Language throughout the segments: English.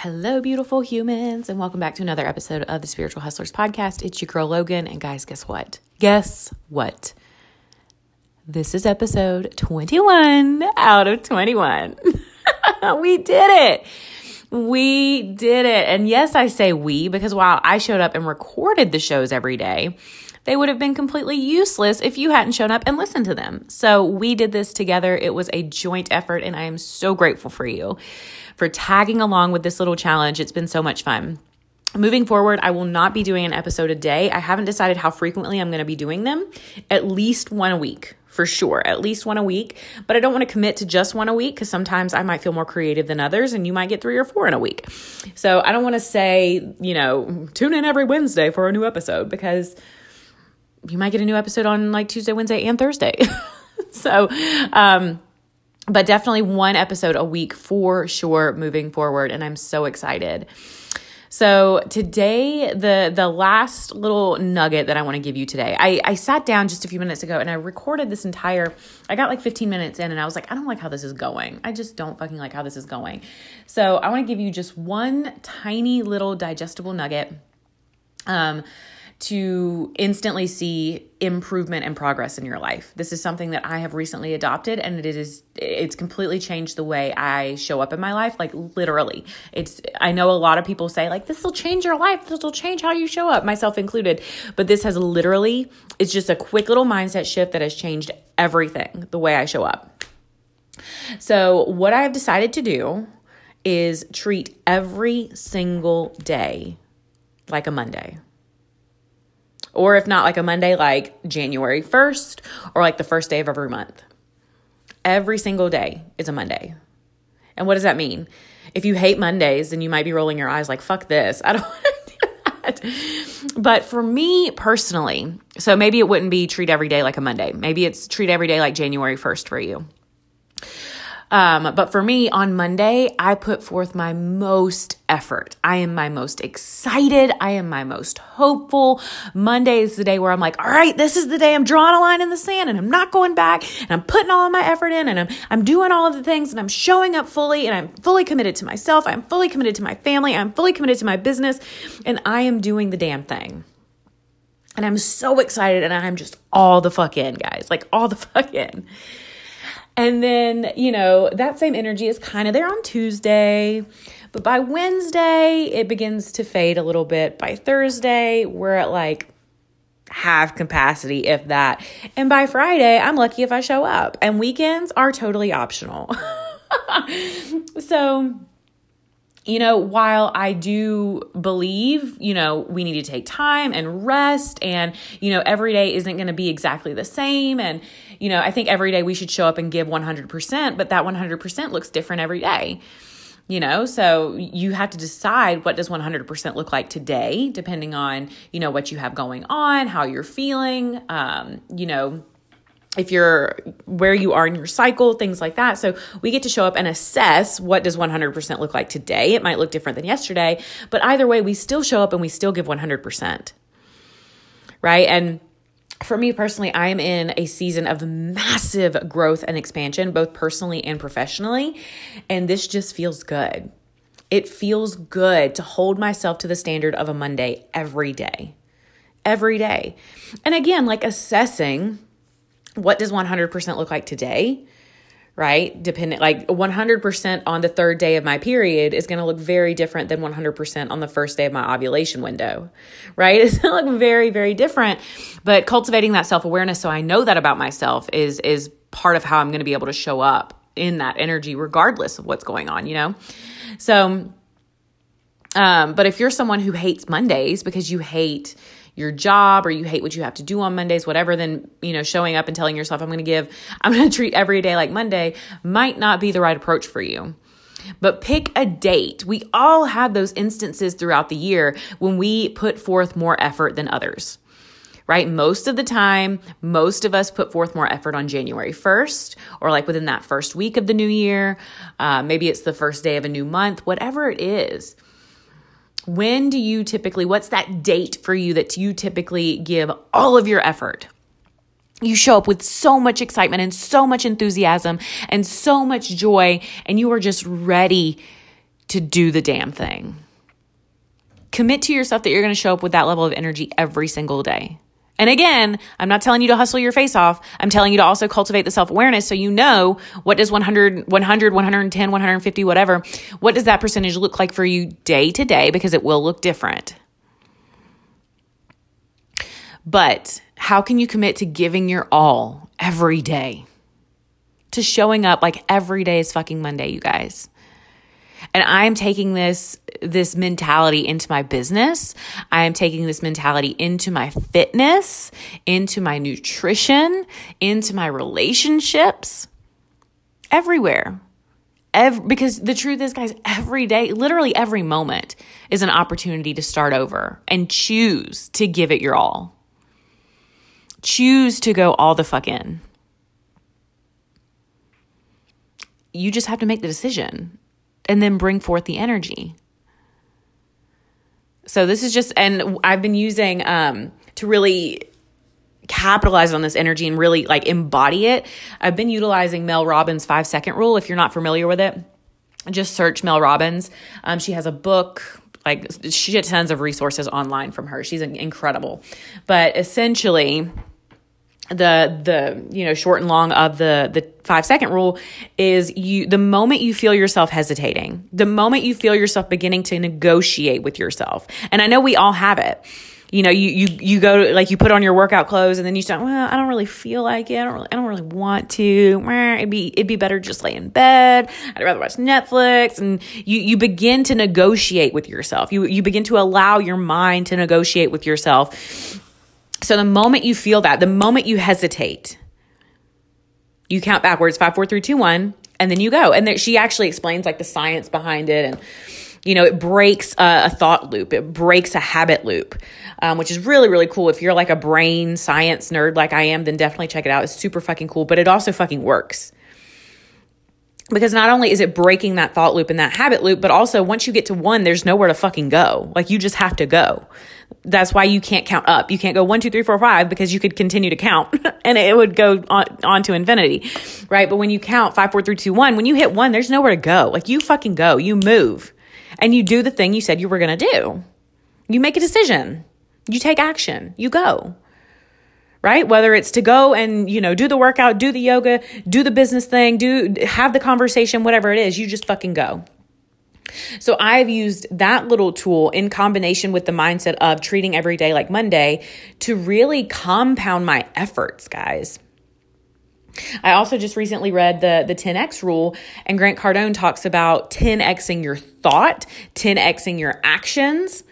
Hello, beautiful humans, and welcome back to another episode of the Spiritual Hustlers podcast. It's your girl Logan, and guys, guess what? Guess what? This is episode 21 out of 21. we did it. We did it. And yes, I say we because while I showed up and recorded the shows every day, they would have been completely useless if you hadn't shown up and listened to them. So we did this together. It was a joint effort, and I am so grateful for you for tagging along with this little challenge. It's been so much fun. Moving forward, I will not be doing an episode a day. I haven't decided how frequently I'm going to be doing them, at least one a week for sure, at least one a week. But I don't want to commit to just one a week because sometimes I might feel more creative than others and you might get three or four in a week. So I don't want to say, you know, tune in every Wednesday for a new episode because you might get a new episode on like Tuesday, Wednesday, and Thursday. so, um, but definitely one episode a week for sure moving forward. And I'm so excited. So today, the the last little nugget that I want to give you today, I, I sat down just a few minutes ago and I recorded this entire. I got like 15 minutes in and I was like, I don't like how this is going. I just don't fucking like how this is going. So I want to give you just one tiny little digestible nugget. Um, to instantly see improvement and progress in your life. This is something that I have recently adopted and it is it's completely changed the way I show up in my life like literally. It's I know a lot of people say like this will change your life. This will change how you show up, myself included, but this has literally it's just a quick little mindset shift that has changed everything, the way I show up. So, what I have decided to do is treat every single day like a Monday or if not like a Monday, like January 1st or like the first day of every month. Every single day is a Monday. And what does that mean? If you hate Mondays, then you might be rolling your eyes like, fuck this. I don't want to do that. But for me personally, so maybe it wouldn't be treat every day like a Monday. Maybe it's treat every day like January 1st for you. Um, but for me, on Monday, I put forth my most effort. I am my most excited. I am my most hopeful. Monday is the day where I'm like, all right, this is the day I'm drawing a line in the sand and I'm not going back and I'm putting all of my effort in and I'm, I'm doing all of the things and I'm showing up fully and I'm fully committed to myself. I'm fully committed to my family. I'm fully committed to my business and I am doing the damn thing. And I'm so excited and I'm just all the fuck in, guys. Like all the fuck in. And then, you know, that same energy is kind of there on Tuesday. But by Wednesday, it begins to fade a little bit. By Thursday, we're at like half capacity, if that. And by Friday, I'm lucky if I show up. And weekends are totally optional. so, you know, while I do believe, you know, we need to take time and rest, and, you know, every day isn't going to be exactly the same. And, you know, I think every day we should show up and give 100%, but that 100% looks different every day. You know, so you have to decide what does 100% look like today, depending on, you know, what you have going on, how you're feeling, um, you know, if you're where you are in your cycle things like that so we get to show up and assess what does 100% look like today it might look different than yesterday but either way we still show up and we still give 100% right and for me personally, I am in a season of massive growth and expansion, both personally and professionally. And this just feels good. It feels good to hold myself to the standard of a Monday every day. Every day. And again, like assessing what does 100% look like today? Right? Dependent, like 100% on the third day of my period is going to look very different than 100% on the first day of my ovulation window. Right? It's going to look very, very different. But cultivating that self awareness so I know that about myself is, is part of how I'm going to be able to show up in that energy regardless of what's going on, you know? So, um, but if you're someone who hates Mondays because you hate your job or you hate what you have to do on Mondays, whatever, then, you know, showing up and telling yourself, I'm going to give, I'm going to treat every day like Monday might not be the right approach for you. But pick a date. We all have those instances throughout the year when we put forth more effort than others right? Most of the time, most of us put forth more effort on January 1st or like within that first week of the new year. Uh, maybe it's the first day of a new month, whatever it is. When do you typically, what's that date for you that you typically give all of your effort? You show up with so much excitement and so much enthusiasm and so much joy, and you are just ready to do the damn thing. Commit to yourself that you're going to show up with that level of energy every single day. And again, I'm not telling you to hustle your face off. I'm telling you to also cultivate the self awareness so you know what does 100, 100, 110, 150, whatever, what does that percentage look like for you day to day because it will look different. But how can you commit to giving your all every day? To showing up like every day is fucking Monday, you guys and i'm taking this this mentality into my business. I am taking this mentality into my fitness into my nutrition into my relationships everywhere. Every, because the truth is guys every day literally every moment is an opportunity to start over and choose to give it your all. Choose to go all the fuck in. You just have to make the decision and then bring forth the energy. So this is just, and I've been using um, to really capitalize on this energy and really like embody it. I've been utilizing Mel Robbins' five second rule. If you're not familiar with it, just search Mel Robbins. Um, she has a book, like she has tons of resources online from her. She's incredible. But essentially, the the you know short and long of the the five second rule is you the moment you feel yourself hesitating the moment you feel yourself beginning to negotiate with yourself and i know we all have it. You know you you you go to like you put on your workout clothes and then you start well i don't really feel like it. I don't really, I don't really want to. It'd be it'd be better just lay in bed. I'd rather watch netflix. And you you begin to negotiate with yourself. You you begin to allow your mind to negotiate with yourself so the moment you feel that, the moment you hesitate, you count backwards five, four, three, two, one, and then you go. And there, she actually explains like the science behind it. And, you know, it breaks a, a thought loop, it breaks a habit loop, um, which is really, really cool. If you're like a brain science nerd like I am, then definitely check it out. It's super fucking cool, but it also fucking works because not only is it breaking that thought loop and that habit loop, but also once you get to one, there's nowhere to fucking go. Like you just have to go. That's why you can't count up. You can't go one, two, three, four, five because you could continue to count and it would go on, on to infinity, right? But when you count five, four, three, two, one, when you hit one, there's nowhere to go. Like you fucking go, you move and you do the thing you said you were going to do. You make a decision, you take action, you go right? Whether it's to go and, you know, do the workout, do the yoga, do the business thing, do have the conversation, whatever it is, you just fucking go. So I've used that little tool in combination with the mindset of treating every day like Monday to really compound my efforts, guys. I also just recently read the the 10x rule and Grant Cardone talks about 10xing your thought, 10xing your actions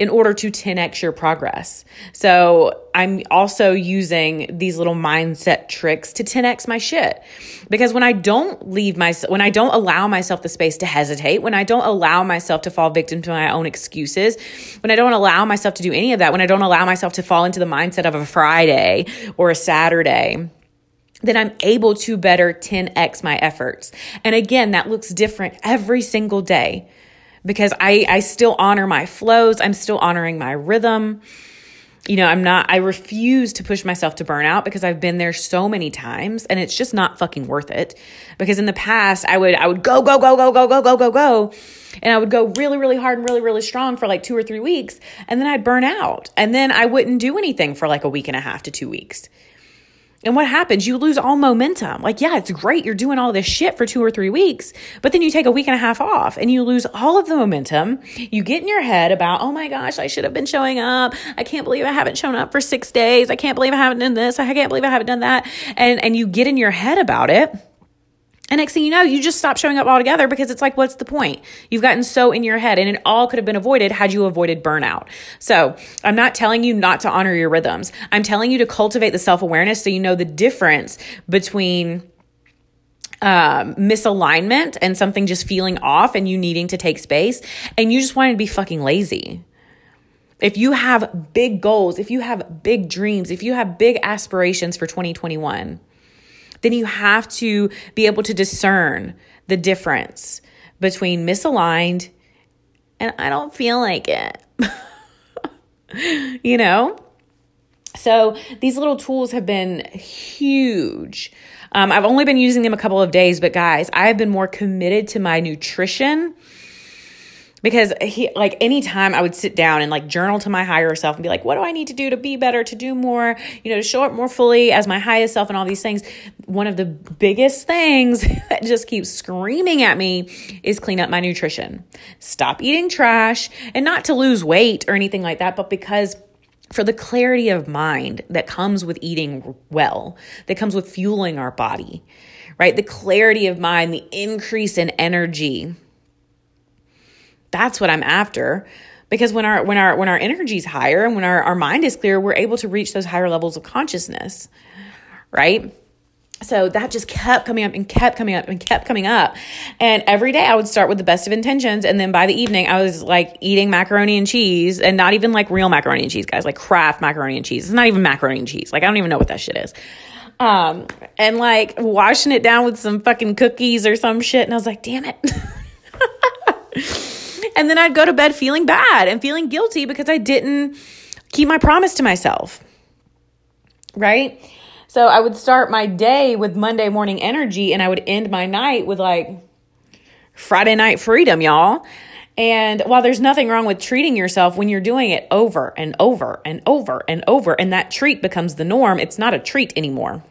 in order to 10x your progress. So I'm also using these little mindset tricks to 10x my shit. Because when I don't leave myself, when I don't allow myself the space to hesitate, when I don't allow myself to fall victim to my own excuses, when I don't allow myself to do any of that, when I don't allow myself to fall into the mindset of a Friday or a Saturday, then I'm able to better 10x my efforts. And again, that looks different every single day because I, I still honor my flows. I'm still honoring my rhythm. You know, I'm not, I refuse to push myself to burnout because I've been there so many times and it's just not fucking worth it. Because in the past, I would, I would go, go, go, go, go, go, go, go, go. And I would go really, really hard and really, really strong for like two or three weeks. And then I'd burn out. And then I wouldn't do anything for like a week and a half to two weeks. And what happens? You lose all momentum. Like, yeah, it's great. You're doing all this shit for two or three weeks, but then you take a week and a half off and you lose all of the momentum. You get in your head about, oh my gosh, I should have been showing up. I can't believe I haven't shown up for six days. I can't believe I haven't done this. I can't believe I haven't done that. And, and you get in your head about it. And next thing you know, you just stop showing up altogether because it's like, what's the point? You've gotten so in your head, and it all could have been avoided had you avoided burnout. So I'm not telling you not to honor your rhythms. I'm telling you to cultivate the self awareness so you know the difference between um, misalignment and something just feeling off and you needing to take space and you just wanting to be fucking lazy. If you have big goals, if you have big dreams, if you have big aspirations for 2021, then you have to be able to discern the difference between misaligned and I don't feel like it. you know? So these little tools have been huge. Um, I've only been using them a couple of days, but guys, I've been more committed to my nutrition because he like anytime i would sit down and like journal to my higher self and be like what do i need to do to be better to do more you know to show up more fully as my highest self and all these things one of the biggest things that just keeps screaming at me is clean up my nutrition. Stop eating trash and not to lose weight or anything like that but because for the clarity of mind that comes with eating well that comes with fueling our body right? The clarity of mind the increase in energy that's what I'm after. Because when our when our when our energy is higher and when our, our mind is clear, we're able to reach those higher levels of consciousness. Right? So that just kept coming up and kept coming up and kept coming up. And every day I would start with the best of intentions. And then by the evening, I was like eating macaroni and cheese and not even like real macaroni and cheese, guys, like Kraft macaroni and cheese. It's not even macaroni and cheese. Like I don't even know what that shit is. Um, and like washing it down with some fucking cookies or some shit. And I was like, damn it. And then I'd go to bed feeling bad and feeling guilty because I didn't keep my promise to myself. Right? So I would start my day with Monday morning energy and I would end my night with like Friday night freedom, y'all. And while there's nothing wrong with treating yourself when you're doing it over and over and over and over, and that treat becomes the norm, it's not a treat anymore.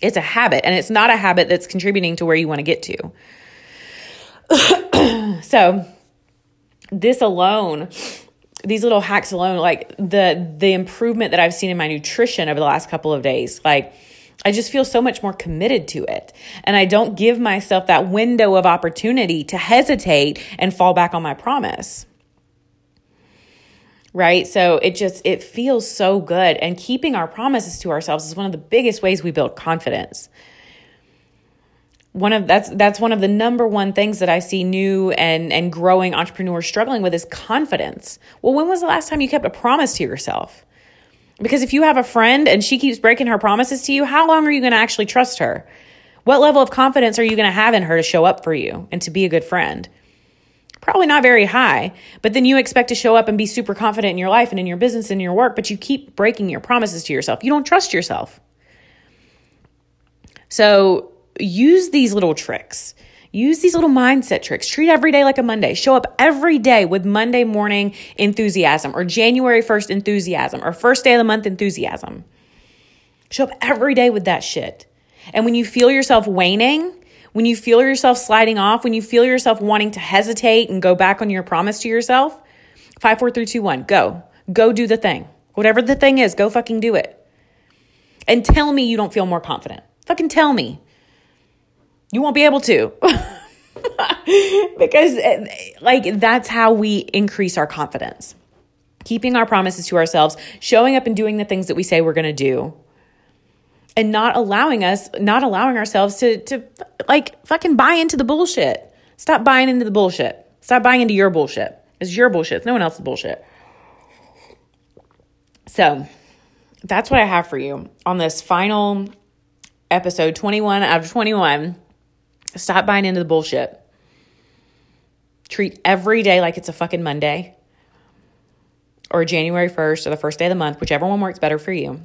It's a habit, and it's not a habit that's contributing to where you want to get to. so, this alone these little hacks alone like the the improvement that i've seen in my nutrition over the last couple of days like i just feel so much more committed to it. And i don't give myself that window of opportunity to hesitate and fall back on my promise. Right? So it just it feels so good. And keeping our promises to ourselves is one of the biggest ways we build confidence one of that's that's one of the number one things that I see new and and growing entrepreneurs struggling with is confidence. Well, when was the last time you kept a promise to yourself? Because if you have a friend and she keeps breaking her promises to you, how long are you going to actually trust her? What level of confidence are you going to have in her to show up for you and to be a good friend? Probably not very high, but then you expect to show up and be super confident in your life and in your business and in your work, but you keep breaking your promises to yourself. You don't trust yourself. So, use these little tricks. Use these little mindset tricks. Treat every day like a Monday. Show up every day with Monday morning enthusiasm or January 1st enthusiasm or first day of the month enthusiasm. Show up every day with that shit. And when you feel yourself waning, when you feel yourself sliding off, when you feel yourself wanting to hesitate and go back on your promise to yourself, five, four, three, two, one, go. Go do the thing. Whatever the thing is, go fucking do it. And tell me you don't feel more confident. Fucking tell me. You won't be able to. because, eh, like, that's how we increase our confidence. Keeping our promises to ourselves, showing up and doing the things that we say we're going to do, and not allowing us, not allowing ourselves to, to, like, fucking buy into the bullshit. Stop buying into the bullshit. Stop buying into your bullshit. It's your bullshit. It's no one else's bullshit. So, that's what I have for you on this final episode 21 out of 21 Stop buying into the bullshit. Treat every day like it's a fucking Monday or January 1st or the first day of the month, whichever one works better for you.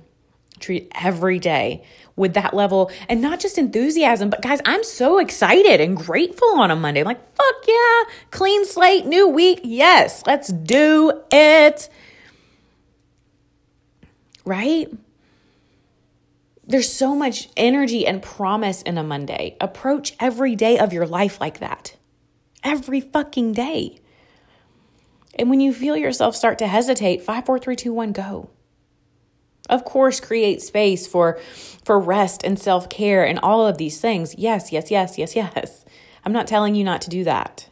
Treat every day with that level and not just enthusiasm, but guys, I'm so excited and grateful on a Monday. I'm like, fuck yeah, clean slate, new week. Yes, let's do it. Right? There's so much energy and promise in a Monday. Approach every day of your life like that. Every fucking day. And when you feel yourself start to hesitate, five, four, three, two, one, go. Of course, create space for for rest and self-care and all of these things. Yes, yes, yes, yes, yes. I'm not telling you not to do that.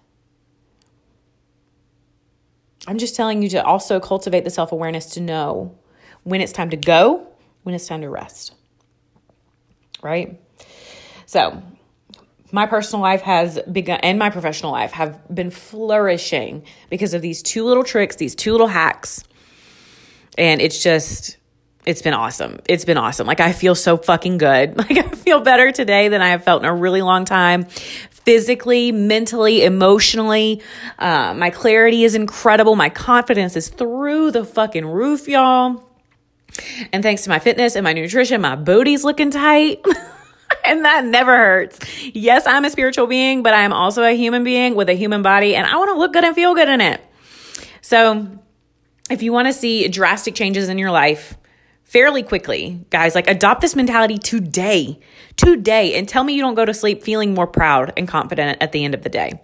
I'm just telling you to also cultivate the self-awareness to know when it's time to go, when it's time to rest right? So, my personal life has begun and my professional life have been flourishing because of these two little tricks, these two little hacks. And it's just it's been awesome. It's been awesome. Like I feel so fucking good. Like I feel better today than I have felt in a really long time. Physically, mentally, emotionally, uh, my clarity is incredible. My confidence is through the fucking roof, y'all. And thanks to my fitness and my nutrition, my booty's looking tight. and that never hurts. Yes, I'm a spiritual being, but I'm also a human being with a human body, and I want to look good and feel good in it. So, if you want to see drastic changes in your life fairly quickly, guys, like adopt this mentality today, today, and tell me you don't go to sleep feeling more proud and confident at the end of the day.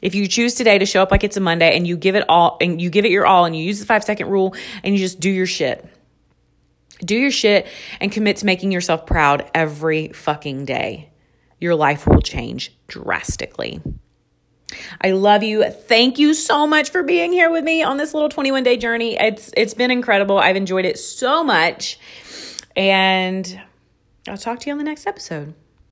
If you choose today to show up like it's a Monday and you give it all and you give it your all and you use the five second rule and you just do your shit, do your shit and commit to making yourself proud every fucking day. Your life will change drastically. I love you. Thank you so much for being here with me on this little 21 day journey. It's it's been incredible. I've enjoyed it so much. And I'll talk to you on the next episode.